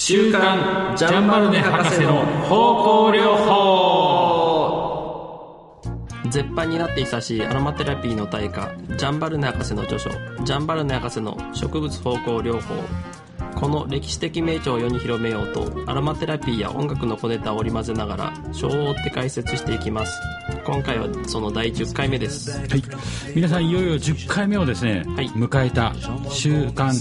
週刊ジャンバルネ博士の方向療法。絶版になって久しいアロマテラピーの大家ジャンバルネ博士の著書「ジャンバルネ博士の植物方向療法」この歴史的名著を世に広めようとアロマテラピーや音楽の小ネタを織り交ぜながら章を追って解説していきます。今回はその第10回目です。はい。皆さんいよいよ10回目をですね、はい。迎えた「週刊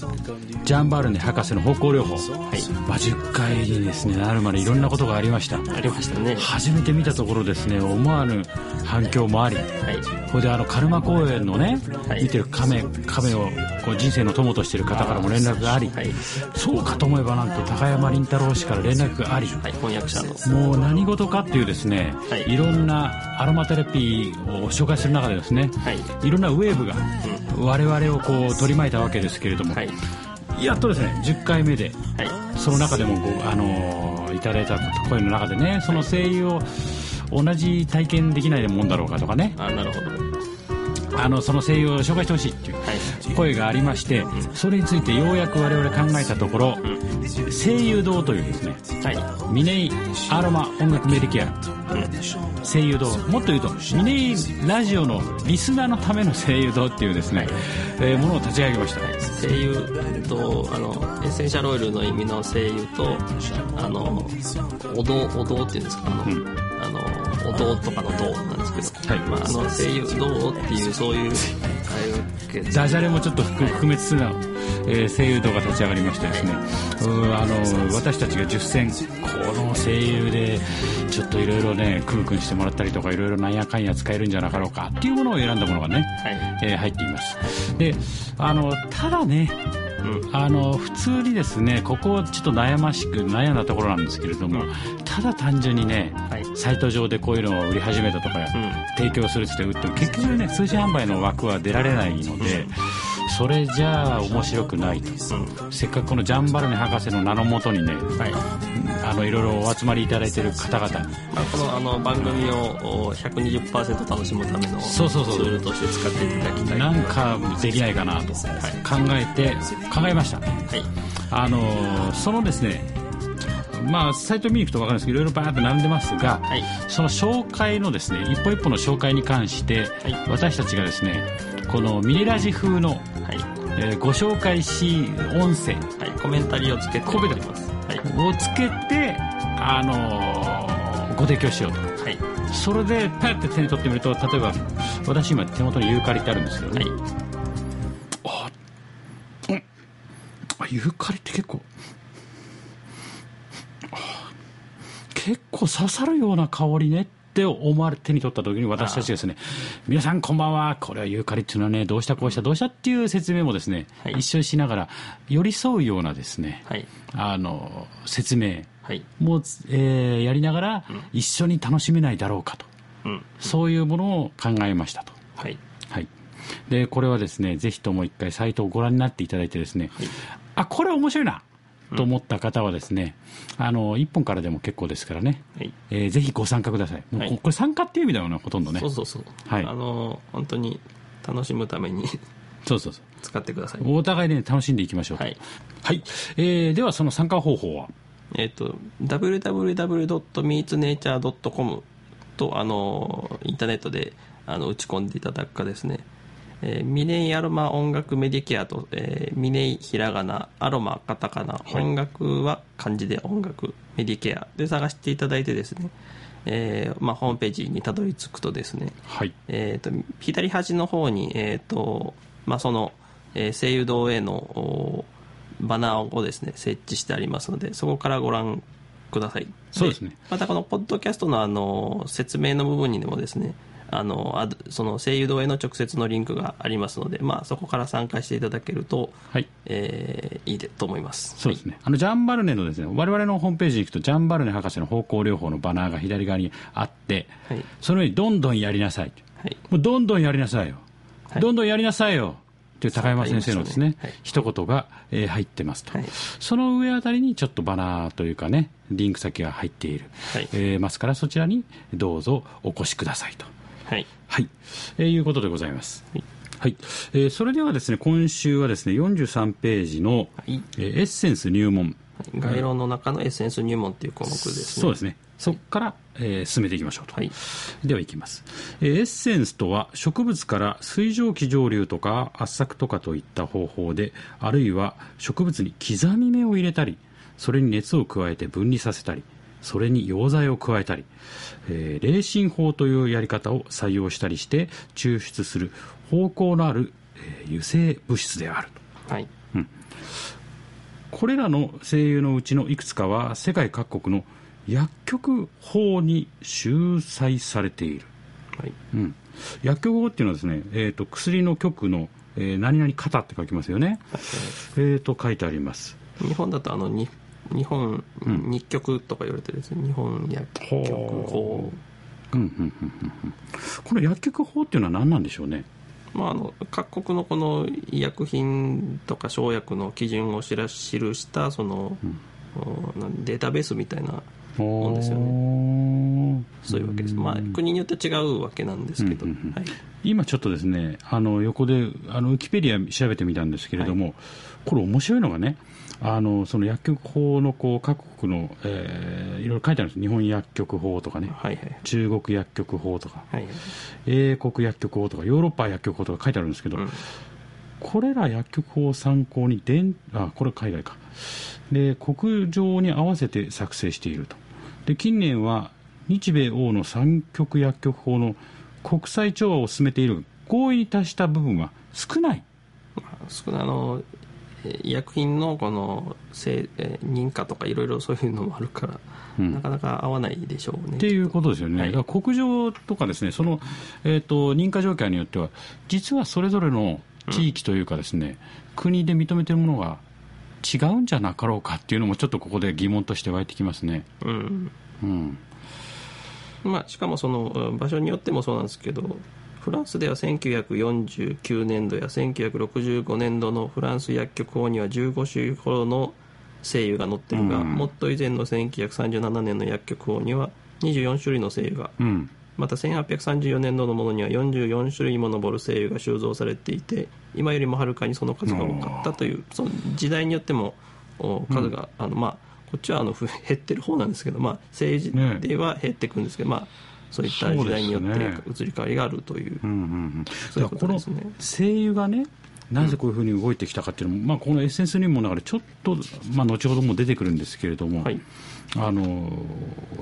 ジャンバルネ博士の方向療法」はい。まあ、10回にですねなるまでいろんなことがありました。ありましたね。初めて見たところですね思わぬ反響もありはい。これであのカルマ公園のね、はい。見てる亀亀をこう人生の友としている方からも連絡があり、はい、そうかと思えばなんと高山林太郎氏から連絡があり、はい、翻訳者の。もう何事かっていうですね、はい。い、ろんなアロマテラピーを紹介する中でですね、はい。いろんなウェーブが我々をこう取り巻いたわけですけれども、はい。やっとですね10回目ではい。その中でもご、あのーいただいた声の中でねその声優を同じ体験できないもんだろうかとかね。あなるほど。あのその声優を紹介してほしいっていうはい。声がありましてそれについてようやく我々考えたところ声優堂というですねはい。ミネイアロマ音楽メディケア声優堂もっと言うとミネイラジオのリスナーのための声優堂っていうですね、えーものを立ち上げました。声優とあのエッセンシャルオイルの意味の声優とあのお堂お堂っていうんですかあの、あのお堂とかの堂なんですけど、はい。まあ、あの声優堂っていうそういうダジャレもちょっと含含めつつな、えー声優堂が立ち上がりましてですね、あの私たちが10選この声優でちょっといろいろねクークンしてもらったりとかいろいろなんやかんや使えるんじゃなかろうかっていうものを選んだものがね、はい。えー入っています。であのただねうん。あの普通にですねここちょっと悩ましく悩んだところなんですけれども、ただ単純にね、はい。サイト上でこういうのを売り始めたとか、うん。提供するって言って売っても結局ね通信販売の枠は出られないので、それじゃあ面白くないと、うん。せっかくこのジャンバルネ博士の名のもとにねはい。あのいろいろお集まりいただいている方々。このあの番組をお120%楽しむためのツそうそうそう。ールとして使っていただきたいなんかできないかなと考えて考えました。はい。あのーそのですねまあサイト見に行くと分かるんですけどいろいろバーッと並んでますが、はい。その紹介のですね一歩一歩の紹介に関して、はい。私たちがですねこのミネラジ風の、はい。えーご紹介し音声はい。コメンタリーをつけております。はい。をつけて、あのーご提供しようと。はい。それでパッて手に取ってみると例えば私今手元にユーカリってあるんですけど。ね、はい。あユーカリって結構結構刺さるような香りねって思われ手に取った時に私たちがですね皆さんこんばんはこれはユーカリっていうのはねどうしたこうしたどうしたっていう説明もですね、はい。一緒にしながら寄り添うようなですね、はい。あの説明はい。も、えーやりながら一緒に楽しめないだろうかと。うん。そういうものを考えましたと。はい。はい、でこれはですねぜひとも一回サイトをご覧になっていただいてですね、あこれ面白いなと思った方はですね、あの1本からでも結構ですからね、はい。えーぜひご参加ください。もうこはい。これ参加っていう意味だよなほとんどね。そうそうそう、はい。あの本当に楽しむために そうそうそう。使ってください。お互いね楽しんでいきましょうと。はい、はい。えーではその参加方法は？えっ、と www.meetsnature.com とあのインターネットであの打ち込んでいただくかですね、えーミネイアロマ音楽メディケアと、えーミネイひらがなアロマカタカナ、音楽は漢字で音楽メディケアで探していただいてですね、えーまあ、ホームページにたどり着くとですねはい。えー、と左端の方に、えーとまあ、その、えー声優堂へのおバナーをですね設置してありますのでそこからご覧ください。そうですね。またこのポッドキャストのあの説明の部分にもですねあのあその声優堂への直接のリンクがありますので、まあ、そこから参加していただけると、はい。えーいいでと思います。そうですね、あのジャンバルネのですね我々のホームページに行くとジャンバルネ博士の方向療法のバナーが左側にあって、はい。その上にどんどんやりなさい。はい。もうどんどんやりなさいよ、はい。どんどんやりなさいよ。という高山先生のですね、はい。一言が、えー入ってますと、はい。その上あたりにちょっとバナーというかね、リンク先が入っている、はい。えーますから、そちらにどうぞお越しくださいと、はい。はい。えーいうことでございます。はい。はい。えーそれではですね今週はですね43ページの、はい。えーエッセンス入門、はい、概論の中のエッセンス入門っていう項目ですね、そうですね。そこから、えー進めていきましょうと、はい。ではいきます、えーエッセンスとは植物から水蒸気蒸留とか圧搾とかといった方法であるいは植物に刻み目を入れたりそれに熱を加えて分離させたりそれに溶剤を加えたり、えー冷心法というやり方を採用したりして抽出する方向のある、えー油性物質であると。はい。これらの精油のうちのいくつかは世界各国の薬局法に収載されている、はい。うん、薬局法っていうのはですね、えー、と薬の局の、えー何々型って書きますよね、えー、と書いてあります。日本だとあのに日本日局とか言われてですね日本薬局法。う。んうんうんうんうん。この薬局法っていうのは何なんでしょうね？まあ、あの各国のこの医薬品とか生薬の基準を知ら記したその、おなんデータベースみたいなもんですよね。ねそういうわけです、まあ、国によって違うわけなんですけど、うんうんうんはい、今ちょっとですねあの横であのウィキペディア調べてみたんですけれども、これ面白いのがねあのその薬局法のこう各国の、えーいろいろ書いてあるんです。日本薬局法とかね。はいはい。中国薬局法とか。はいはい。英国薬局法とかヨーロッパ薬局法とか書いてあるんですけど、うん。これら薬局法を参考に伝あこれ海外か。で国情に合わせて作成していると。で近年は日米欧の三極薬局法の国際調和を進めている。が合意に達した部分は少ない。まあ少なあのえー医薬品のこのせえー認可とかいろいろそういうのもあるから、うん。なかなか合わないでしょうねっていうことですよね、はい国情とかですねその、えー、と認可状況によっては実はそれぞれの地域というかですね、国で認めているものが違うんじゃなかろうかっていうのもちょっとここで疑問として湧いてきますね。うん。うん。まあ、しかもそのうん場所によってもそうなんですけどフランスでは1949年度や1965年度のフランス薬局法には15種類ほどの精油が載ってるが、うん。もっと以前の1937年の薬局法には24種類の精油がうん。また1834年度のものには44種類も上る精油が収蔵されていて今よりもはるかにその数が多かったというその時代によってもお数が、あのまあ、こっちはあのふ減ってる方なんですけど、まあ、政治ねでは減っていくんですけど、まあ、そういった時代によって移り変わりがあるといううんうんうん、そういうだからこのことですね。精油がねなぜこういうふうに動いてきたかっていうのも、まあ、このエッセンス入門の中でちょっと、まあ、後ほども出てくるんですけれども、はい。あの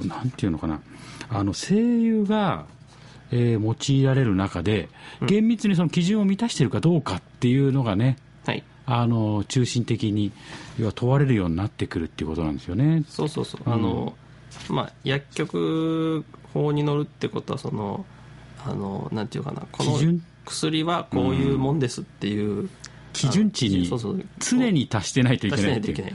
なんていうのかな。あの精油が、えー用いられる中で厳密にその基準を満たしているかどうかっていうのがねはい。あの中心的に要は問われるようになってくるっていうことなんですよね。そうそうそう、あのまあ、薬局法に乗るってことはそのあのなんていうかなこの薬はこういうもんですっていう、基準値に常に達してないといけないう。ないいといけない。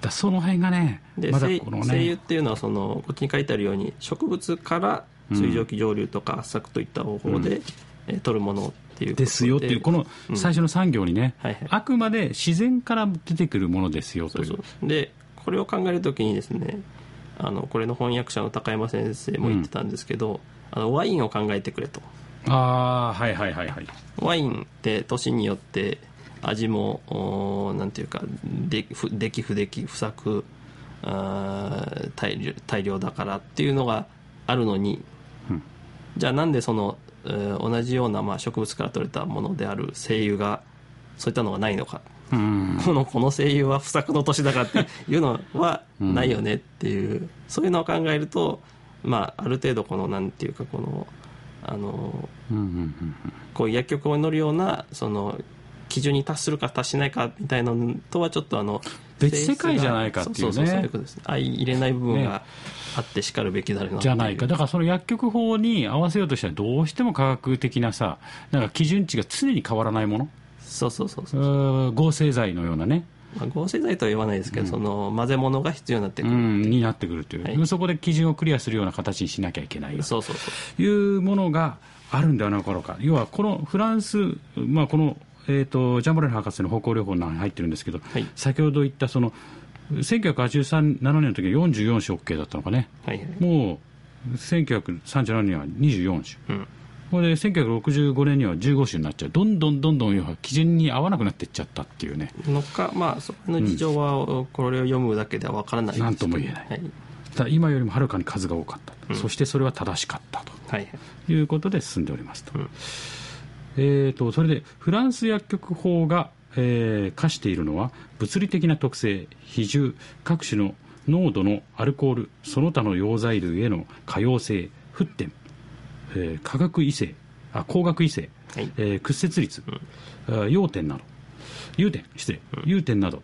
だその辺がねで、まだ精この精油ねっていうのはそのこっちに書いてあるように植物から水蒸気蒸留とか圧搾といった方法で、えー取るものっていうで。すよっていうこのうん。最初の産業にね、はいはい。あくまで自然から出てくるものですよという。そうそう。でこれを考えるときにですねあのこれの翻訳者の高山先生も言ってたんですけど、あのワインを考えてくれと。ああはいはいはいはい。ワインって年によって味もおーなんていうかで不出来不出来不作あー大量大量だからっていうのがあるのに、うん。じゃあなんでその、えー同じような、まあ、植物から取れたものである精油がそういったのがないのかうん。このこの声優は不作の年だからっていうのはないよねっていう、そういうのを考えると、まあ、ある程度このなんていうかこのあのこういう薬局に乗るようなその基準に達するか達しないかみたいなのとはちょっとあの別世界じゃないかっていうね。相入れない部分があってしかるべきだろう。なじゃないか。だからその薬局法に合わせようとしたらどうしても科学的なさなんか基準値が常に変わらないものそうそうそうそう、合成剤のようなね、まあ、合成剤とは言わないですけど、その混ぜ物が必要になってくる、うん、になってくるという、はい。そこで基準をクリアするような形にしなきゃいけない。よそうそうそう。というものがあるんではなかろうか要はこのフランス、まあ、この、えー、とジャンボレル博士の方向療法の中に入ってるんですけど、はい。先ほど言ったその1987年の時は44種 OK だったのかね。はいはい。もう1937年は24種うんこれで1965年には15種になっちゃう。どんどんどんどん要は基準に合わなくなっていっちゃったっていうね。のかまあその事情はこれを読むだけでは分からないですけど。なんとも言えない。はい。ただ今よりもはるかに数が多かった、そしてそれは正しかったと。はいい。うことで進んでおりますと,、うん。えー、とそれでフランス薬局法が、えー課しているのは物理的な特性比重各種の濃度のアルコールその他の溶剤類への可用性沸点、えー化学異性あ光学異性、はい。えー屈折率、あ融点など。融点失礼、融点など。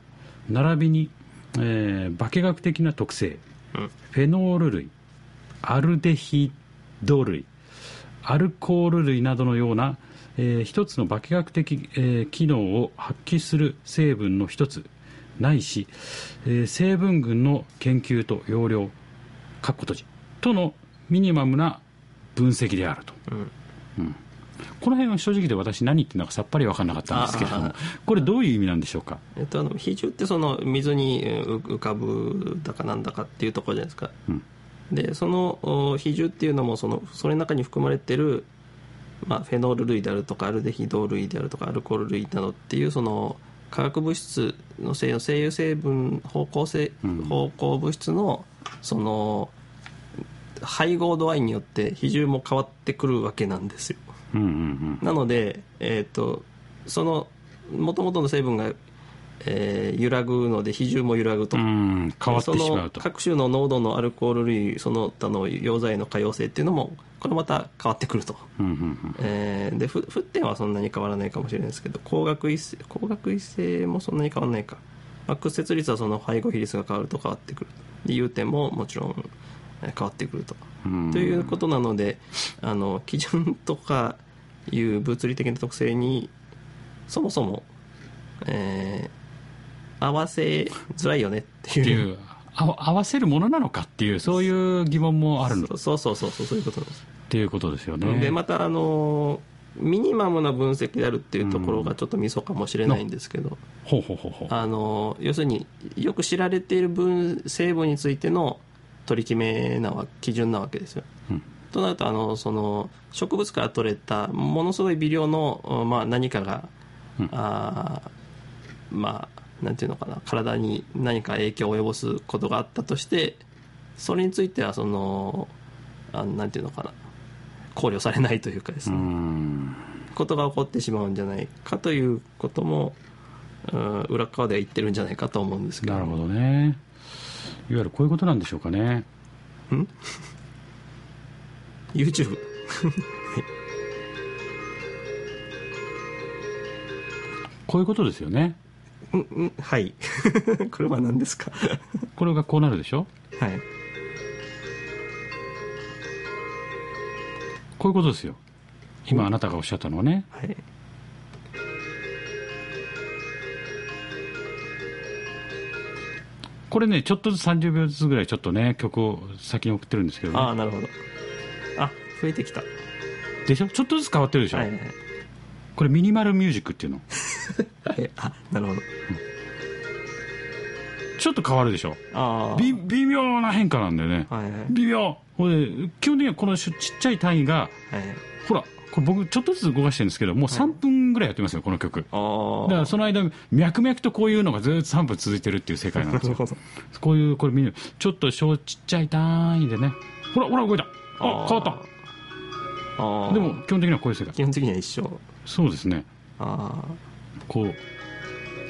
並びに、えー化学的な特性。うん。フェノール類。アルデヒド類。アルコール類などのような、えー一つの化学的、えー機能を発揮する成分の一つ。ないし、えー成分群の研究と容量。括弧閉じ。とのミニマムな分析であると、うん。この辺は正直で私何言ってるのかさっぱり分からなかったんですけれどもあこれどういう意味なんでしょうか？えっと、あの比重ってその水にえー浮浮かぶだかなんだかっていうところじゃないですか、うん。でそのお比重っていうのもそのそれの中に含まれてる、まあ、フェノール類であるとかアルデヒド類であるとかアルコール類などっていうその化学物質の成の精油成分方向性、うん。方向物質のその配合度合いによって比重も変わってくるわけなんですよ。うんうんなので、えー、とその元々の成分が、えー揺らぐので比重も揺らぐと、うんうん変わってしまうと。その各種の濃度のアルコール類その他の溶剤の可用性っていうのもこれまた変わってくると、うんうんうん。えーでふ沸点はそんなに変わらないかもしれないですけど光学一性光学一性もそんなに変わらないか、まあ、屈折率はその配合比率が変わると変わってくる。で融点ももちろんえー変わってくると。うん。ということなのであの基準とかいう物理的な特性にそもそも、えー合わせづらいよねっていう。合わせるものなのかっていうそういう疑問もあるの。っそうそうそうそうそういうことです、ていうことですよね。でまたあのミニマムな分析であるっていうところがちょっとミソかもしれないんですけど、ほうほうほうほう。あの要するによく知られている分成分についての取り決めなわ基準なわけですよ。うん。となるとあのその植物から取れたものすごい微量の、うんまあ、何かが、うん。あーまあなんていうのかな体に何か影響を及ぼすことがあったとしてそれについてはそのあなんていうのかな考慮されないというかですうね、ん。ことが起こってしまうんじゃないかということも、うん裏側では言ってるんじゃないかと思うんですけど。なるほどねいわゆるこういうことなんでしょうかね。YouTube こういうことですよね。うんうんはい。これは何ですか？これがこうなるでしょ？はい。こういうことですよ。今あなたがおっしゃったのはね。はいこれねちょっとずつ30秒ずつぐらいちょっとね曲を先に送ってるんですけど、ね、ああなるほど。あ増えてきた。でしょ？ちょっとずつ変わってるでしょ、はいはいこれミニマルミュージックっていうの。はいあなるほど。ちょっと変わるでしょ？ああび微妙な変化なんだよね、はいはい。微妙。ほいで基本的にはこのちっちゃい単位がはいほらこれ僕ちょっとずつ動かしてるんですけどもう3分ぐらいやってますよこの曲。ああだからその間脈々とこういうのがずっと3分続いてるっていう世界なんですよ。こういうこれ見る。ちょっと小ちっちゃい単位でね。ほらほら動いた。あ変わった。ああでも基本的にはこういう世界。基本的には一緒。そうですね。あこう。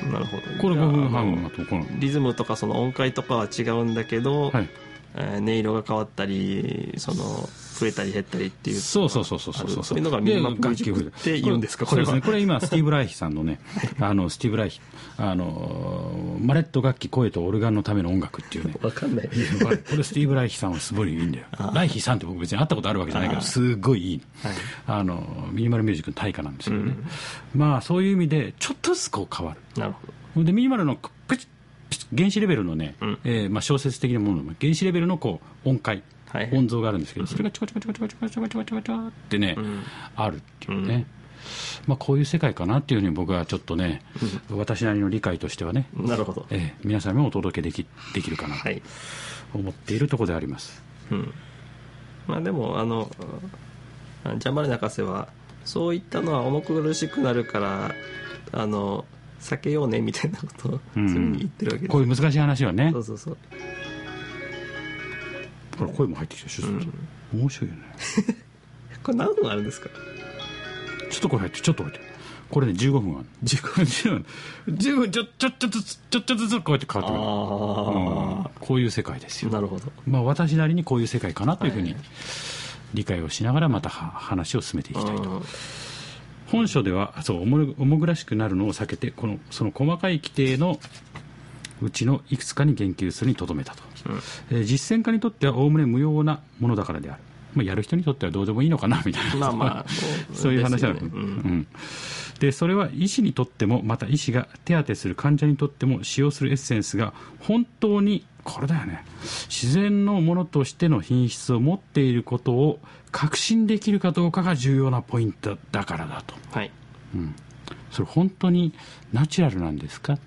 あなるほどこれ5分半だとこの。リズムとかその音階とかは違うんだけど、はい。えー音色が変わったりその増えたり減ったりっていうそうそうそうそうそう。そういうのがミニマムミュージックって言うんですかこれは。そうですね。これ今スティーブ・ライヒさんのね あのスティーブ・ライヒあのマレット楽器声とオルガンのための音楽っていうね。わかんない。これスティーブ・ライヒさんはすごいいいんだよ。ライヒさんって僕別に会ったことあるわけじゃないけどすごいいいはい。あのミニマルミュージックの対価なんですけどね、まあそういう意味でちょっとずつこう変わる。なるほど。でミニマルの原子レベルのね、うん。えーまあ、小説的なものの原子レベルのこう音階、はい音像があるんですけどそれがちょこちょこちょこちょこちょこちょこちょこちょこってね、んあるっていうね、まあ、こういう世界かなっていうふうに僕はちょっとね、私なりの理解としてはね、なるほどえー皆さんにもお届けできできるかなとはい思っているところであります、うんまあでもあのあジャマル博士はそういったのは重苦しくなるからあの避けようねみたいなことをそううんいうふうに言ってるわけです、こういう難しい話はねそうそうそうほら声も入ってきたし、面白いよね これ何分あるんですか？ちょっとこれ入ってちょっと入って。これね15分ある。15分。15分ちょちょちょちょちょっとずつこうやって変わってくる。あうん。こういう世界ですよ。あなるほど。まあ私なりにこういう世界かなというふうにはい理解をしながらまたは話を進めていきたいと。うん。本書ではそう重重苦しくなるのを避けてこのその細かい規定のうちのいくつかに言及するにとどめたと、えー実践家にとってはおおむね無用なものだからである、まあ、やる人にとってはどうでもいいのかなみたいな。まあまあ。そういう話なの、ね。うん。うん。でそれは医師にとってもまた医師が手当てする患者にとっても使用するエッセンスが本当にこれだよね。自然のものとしての品質を持っていることを確信できるかどうかが重要なポイントだからだと。はい。それ本当にナチュラルなんですか？うん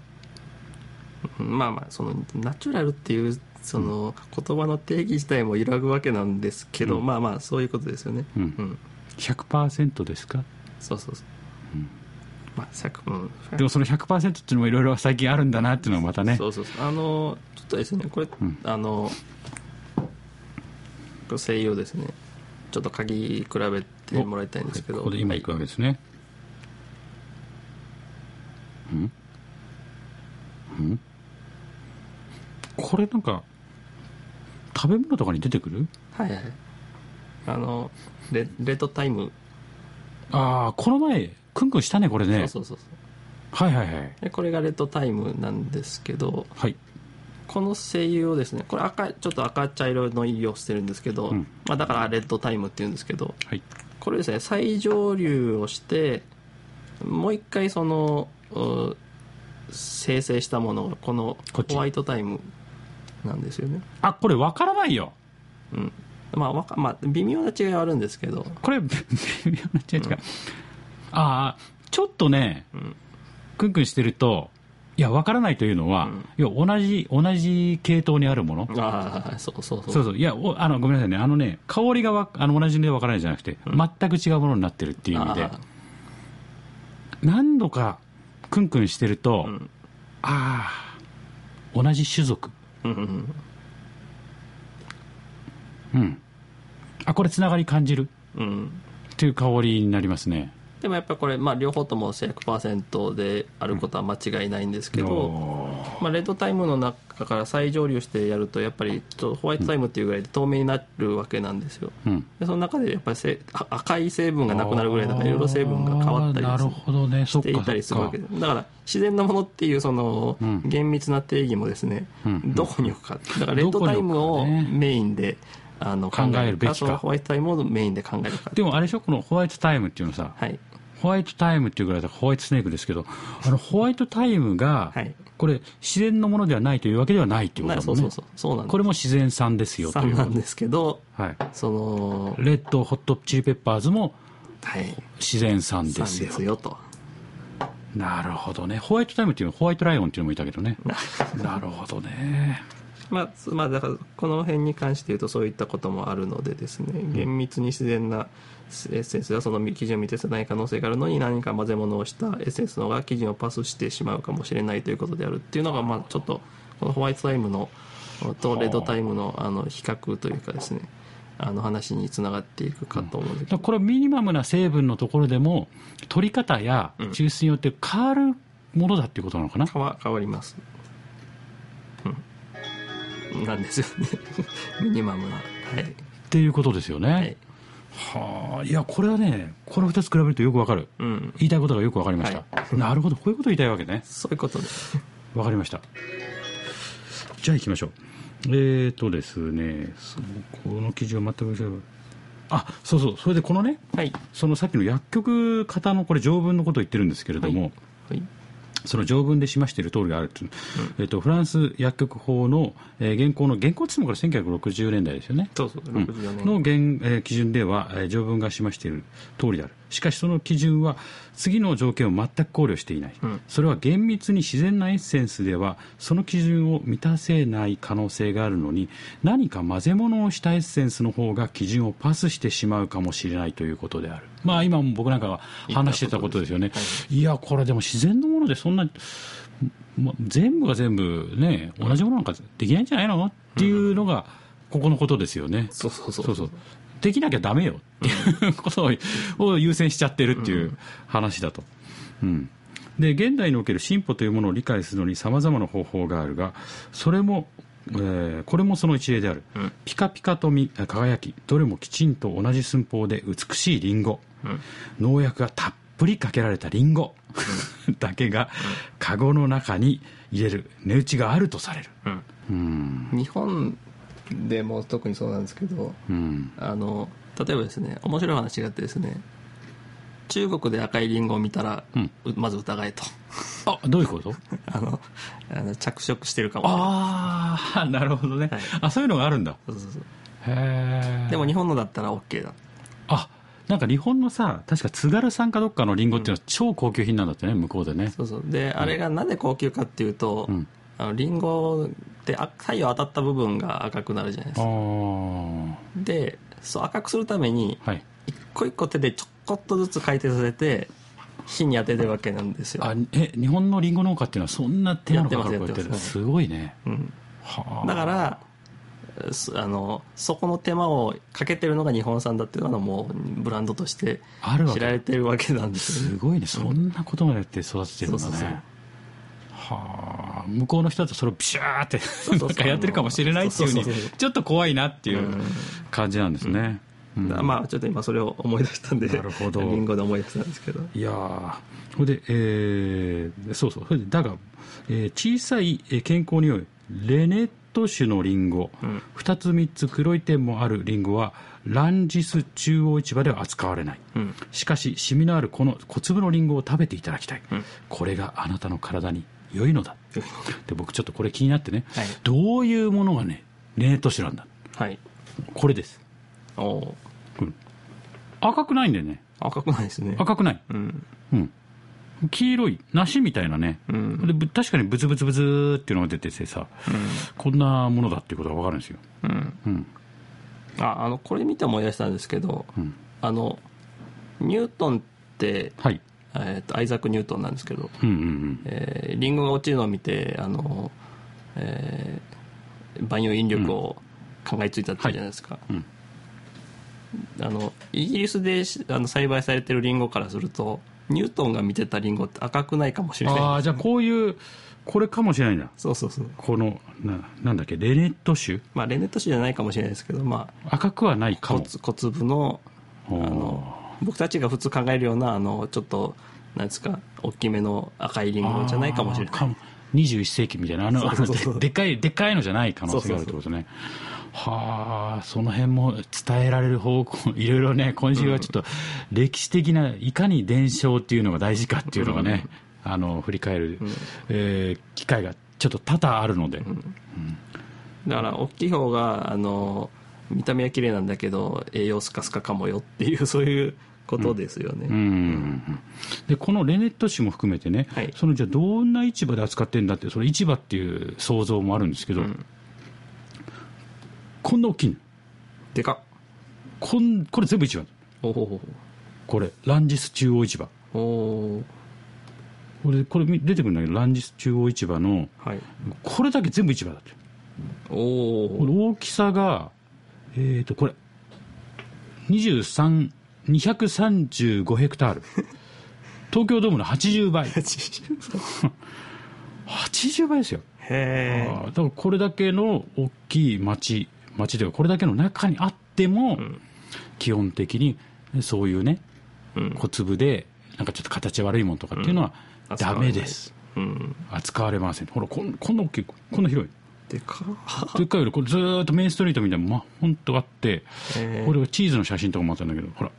まあまあそのナチュラルっていうその言葉の定義自体も揺らぐわけなんですけど、うん。まあまあそういうことですよね。うん。うん。100%ですか？そうそうそう、まあ100うんでもその100%っていうのもいろいろ最近あるんだなっていうのはまたね。そうそうそう。あのちょっとですねこれ、うん。あのこれ声優ですね。ちょっと鍵比べてもらいたいんですけど。ここで今行くわけですねうんうんこれなんか食べ物とかに出てくる？はいはい。あのレレッドタイム、ああこの前クンクンしたねこれね。そうそうそうはいはいはい。でこれがレッドタイムなんですけどはい。この精油をですねこれ赤ちょっと赤茶色の色をしてるんですけど、うん。まあ、だからレッドタイムっていうんですけどはい。これですね再蒸留をしてもう一回そのう生成したものがこのホワイトタイムなんですよね。あこれわからないよ。うん。まあわか、まあ、微妙な違いはあるんですけど。これ微妙な違い違う、ああちょっとね、ん。クンクンしてるといやわからないというのは、うん。いや同じ同じ系統にあるもの。ああそうそうそう。そうそう。いやおあのごめんなさいね。あのね香りがわあの同じでわからないじゃなくて、全く違うものになってるっていう意味であ何度かクンクンしてると、ん。ああ同じ種族。ーうん。うん。うんあこれつながり感じる。うん。っていう香りになりますね。でもやっぱこれ、まあ、両方とも100%であることは間違いないんですけど、まあ、レッドタイムの中から再蒸留してやるとやっぱりちょっとホワイトタイムっていうぐらいで透明になるわけなんですよ。うん。でその中でやっぱりせあ赤い成分がなくなるぐらいだからいろいろ成分が変わったりなるほどね。していたりするわけでだから自然なものっていうそのうん。厳密な定義もですね、うん。どこに置くか。だからレッドタイムをメインであの考えるべきか。ホワイトタイムをメインで考えるか。でもあれでしょ？このホワイトタイムっていうのさはいホワイトタイムっていうぐらいホワイトスネークですけどあのホワイトタイムが、はい。これ自然のものではないというわけではないっていうことだもね。なそうんそうそうそうなんです。これも自然産ですよという。3なんですけどはい、そのレッドホットチリペッパーズもはい。自然産で3すよ。ですよと。なるほどね。ホワイトタイムっていうのはホワイトライオンっていうのもいたけどね。なるほどね。まあ、まあだからこの辺に関して言うとそういったこともあるのでですね厳密に自然なエッセンスがその基準を満たせない可能性があるのに何か混ぜ物をしたエッセンスの方が基準をパスしてしまうかもしれないということであるっていうのがまあちょっとこのホワイトタイムのとレッドタイムのあの比較というかですねあの話につながっていくかと思うんですけど、だからこれはミニマムな成分のところでも取り方や抽出によって変わるものだっていうことなのかな、変わ変わります。うん。なんですよね。ミニマムな。はい。っていうことですよね、はいはあいやこれはねこの2つ比べるとよくわかる。うん。言いたいことがよくわかりました、なるほど。こういうことを言いたいわけね。そういうことでわかりました。じゃあ行きましょう。えーとですねこの記事を全くあそうそう。それでこのねはい。そのさっきの薬局型のこれ条文のことを言ってるんですけれども、はいその条文で示している通りがあると。いう、えっとフランス薬局法の、えー現行の現行ってもこれ1960年代ですよね。そうそううん。64年、の現、えー基準では、えー条文が示している通りであるしかしその基準は次の条件を全く考慮していない、うん。それは厳密に自然なエッセンスではその基準を満たせない可能性があるのに何か混ぜ物をしたエッセンスの方が基準をパスしてしまうかもしれないということである。まあ今も僕なんかが話してたことですよね、い。やこれでも自然のものでそんなま全部が全部ね同じものなんかできないんじゃないの？っていうのがここのことですよね、そうそうそう。そうそうできなきゃダメよ。っていう ことをを優先しちゃってるっていう話だと。うん。で現代における進歩というものを理解するのにさまざまな方法があるがそれも、えーこれもその一例である、うん。ピカピカとみ輝き。どれもきちんと同じ寸法で美しいリンゴ、うん。農薬がたっぷりかけられたリンゴ。だけがカゴの中に入れる値打ちがあるとされる。日本でも特にそうなんですけどうん。あの例えばですね面白い話があってですね中国で赤いリンゴを見たら、うん。うまず疑えと。あどういうこと？あのあの着色してるかも。ああ なるほどね、はい。あそういうのがあるんだ。そうそうそう。へえでも日本のだったら OK だ。あなんか日本のさ確か津軽産かどっかのリンゴっていうのは超高級品なんだってね向こうでね。そうそう。であれがなぜ高級かっていうと、うん。あのリンゴってあ太陽当たった部分が赤くなるじゃないですあか。あでそう赤くするためにはい。一個一個手でちょこっとずつ回転させて火に当ててるわけなんですよ。あえ日本のリンゴ農家っていうのはそんな手間のかかるてるすす。ごいね。うん、はあ。だからすあのそこの手間をかけてるのが日本産だっていうのはもうブランドとして知られてるわけなんですすごいね。そんなことまでやって育ててるんだそうそうそう。ねはあ向こうの人だとそれをビシャーってなんかやってるかもしれないっていうふうにちょっと怖いなっていう感じなんですね、うん。まあちょっと今それを思い出したんでなるほど。リンゴで思い出したんですけど。いやー。それで、えーそうそう。それでだが、えー小さいえー健康に良いレネット種のリンゴ、うん。2つ3つ黒い点もあるリンゴはランジス中央市場では扱われない、うん。しかしシミのあるこの小粒のリンゴを食べていただきたい、うん。これがあなたの体に良いのだ。で僕ちょっとこれ気になってね、はい。どういうものがねレネット種なんだ。はい。これです。おー。これ赤くないんだよね。赤くないですね。赤くない？うん。うん。黄色い梨みたいなね、うん。でぶ確かにブツブツブツーっていうのが出ててさ、こんなものだっていうことが分かるんですよ、うん。うん、ああのこれ見て思い出したんですけど、ん。あのニュートンって、はいえーとアイザック・ニュートンなんですけど、うんうんうん。えーリンゴが落ちるのを見てあの、えー万有引力を考えついたってじゃないですか、うん。あのイギリスでしあの栽培されてるリンゴからするとニュートンが見てたリンゴって赤くないかもしれない。ああじゃあこういうこれかもしれないんだそうそうそう。このななんだっけレネット種？まあレネット種じゃないかもしれないですけどまあ赤くはないかも。小粒のあの僕たちが普通考えるようなあのちょっとなんですか大きめの赤いリンゴじゃないかもしれない。あーか21世紀みたいなあのでかいでっかいのじゃない可能性があるってことね。はあその辺も伝えられる方向いろいろね今週はちょっと歴史的ないかに伝承っていうのが大事かっていうのがね、あの振り返る、えー機会がちょっと多々あるので、だから大きい方があの見た目は綺麗なんだけど栄養スカスカかもよっていうそういうことですよね、うん。でこのレネット紙も含めてね、はい。そのじゃあどんな市場で扱ってるんだってその市場っていう想像もあるんですけど、こん。な大きいのでかっ。こんこれ全部市場これランジス中央市場。ほおこれこれみ出てくるんだけどランジス中央市場のはい。これだけ全部市場だって。おおこれ大きさがえっ、とこれ23235ヘクタール。東京ドームの80倍。80倍。ですよ。へえだからこれだけの大きい町町ではこれだけの中にあっても、基本的にそういうね、うん。小粒でなんかちょっと形悪いものとかっていうのはうん。ダメです、うん。扱われません。ほらこんこんな大きいこんな広い。でか。っでっかいよりこれずーっとメインストリートみたいなま本当あってこれはチーズの写真とかもあったんだけどほら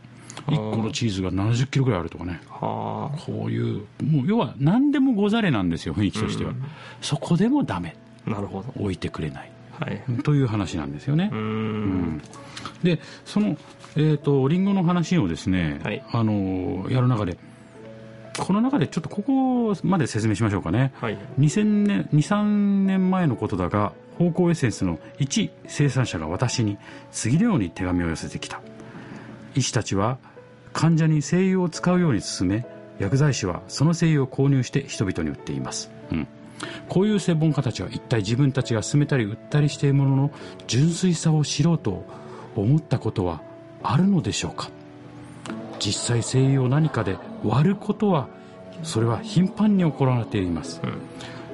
1個のチーズが7 0キロぐらいあるとかね。はこういうもう要は何でもござれなんですよ雰囲気としては、そこでもダメ。あなるほど。置いてくれない。はい。という話なんですよね。うーん。でその、えー、とリンゴの話をですね、はい。あのやる中でこの中でちょっとここまで説明しましょうかね。はい。2000年23年前のことだが芳香エッセンスの一生産者が私に次のように手紙を寄せてきた医師たちは患者に精油を使うように勧め薬剤師はその精油を購入して人々に売っています、うん、こういう専門家たちは一体自分たちが勧めたり売ったりしているものの純粋さを知ろうと思ったことはあるのでしょうか？実際精油を何かで割ることはそれは頻繁に行われています、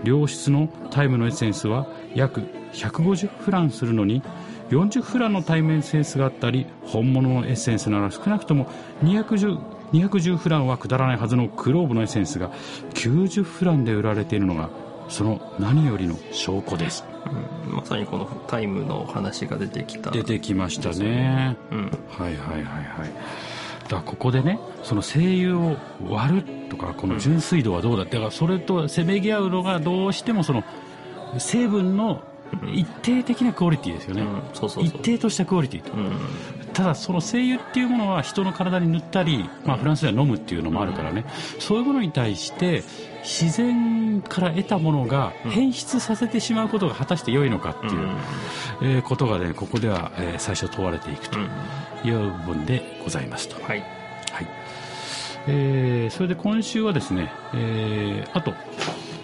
良質のタイムのエッセンスは約150フランするのに40フランのタイムエッセンスがあったり本物のエッセンスなら少なくとも210 210フランはくだらないはずのクローブのエッセンスが90フランで売られているのがその何よりの証拠です。うん。まさにこのタイムのお話が出てきた。出てきましたね。うん。はいはいはいはい。だここでねその精油を割るとかこの純粋度はどうだだからそれとせめぎ合うのがどうしてもその成分の一定的なクオリティですよね、うん。そうそう一定としたクオリティと。うん。ただその精油っていうものは人の体に塗ったり、まあ、フランスでは飲むっていうのもあるからね、そういうものに対して自然から得たものが変質させてしまうことが果たして良いのかっていう、えーことがねここでは、えー最初問われていくとうん。いう部分でございますと、はい。はい。えーそれで今週はですね、えーあと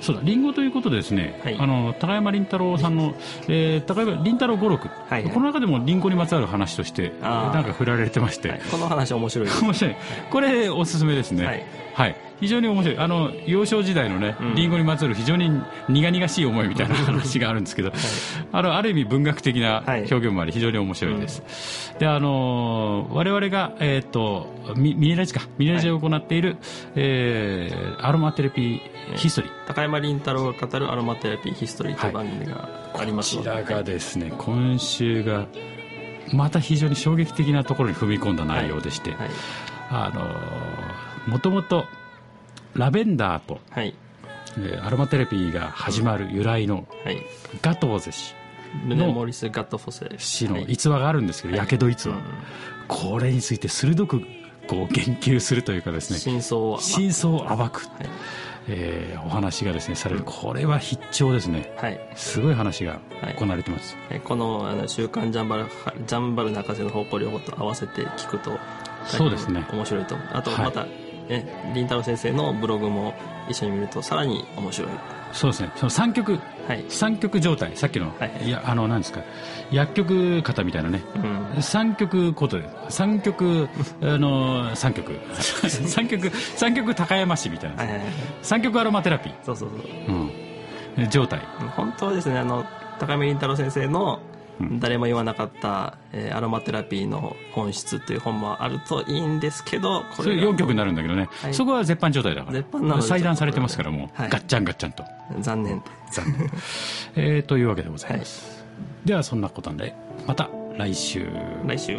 そうだリンゴということでですね、はい。あの高山林太郎さんの、えー高山林太郎語録、はいはい。この中でもリンゴにまつわる話としてなんか振られてまして、はい。この話面白いです 面白い。これおすすめですね。はい。はい、非常に面白い。あの幼少時代のね、うん。リンゴにまつわる非常に苦々しい思いみたいな話があるんですけど、あのある意味文学的なはい。表現もあり非常に面白いです、であの我々が、えー、とミミネラジか。ミネラジを行っている、えーアロマテレピーヒストリー。高山林太郎が語るアロマテラピーヒストリーという番組がありますので、こちらがですね、今週がまた非常に衝撃的なところに踏み込んだ内容でして、はい。あのもともとラベンダーと、はい。えーアロマテラピーが始まる由来のはい。ガトーゼ氏ルネ・モリス・ガット・フォセ氏のはい。逸話があるんですけど、やけど逸話、うん。これについて鋭くこう言及するというかですね真相を真相を暴く、はい。えーお話がですねされるこれは必聴ですね。はい。すごい話がはい行われてます、えこのあの「週刊ジャンバルジャンバル中瀬の方向両方と合わせて聞くとそうですね。面白いとあとはい。また、ね林太郎先生のブログも一緒に見るとさらに面白い。そうですね。その三極はい、三極状態さっきの、はいい。やあの何ですか？薬局方みたいなね。うん、三極ことで三極あの三極 三極三極高山市みたいな、はいはいはい。三極アロマテラピー、そうそうそう。うん、状態。本当はですねあの高見林太郎先生のうん誰も言わなかった、えーアロマテラピーの本質という本もあるといいんですけどこそれが4曲になるんだけどね、はい。そこは絶版状態だから。絶版なので裁断されてますからもう、はい。ガッチャンガッチャンと。残念。残念、えーというわけでございます、ではそんなことなんでまた来週。来週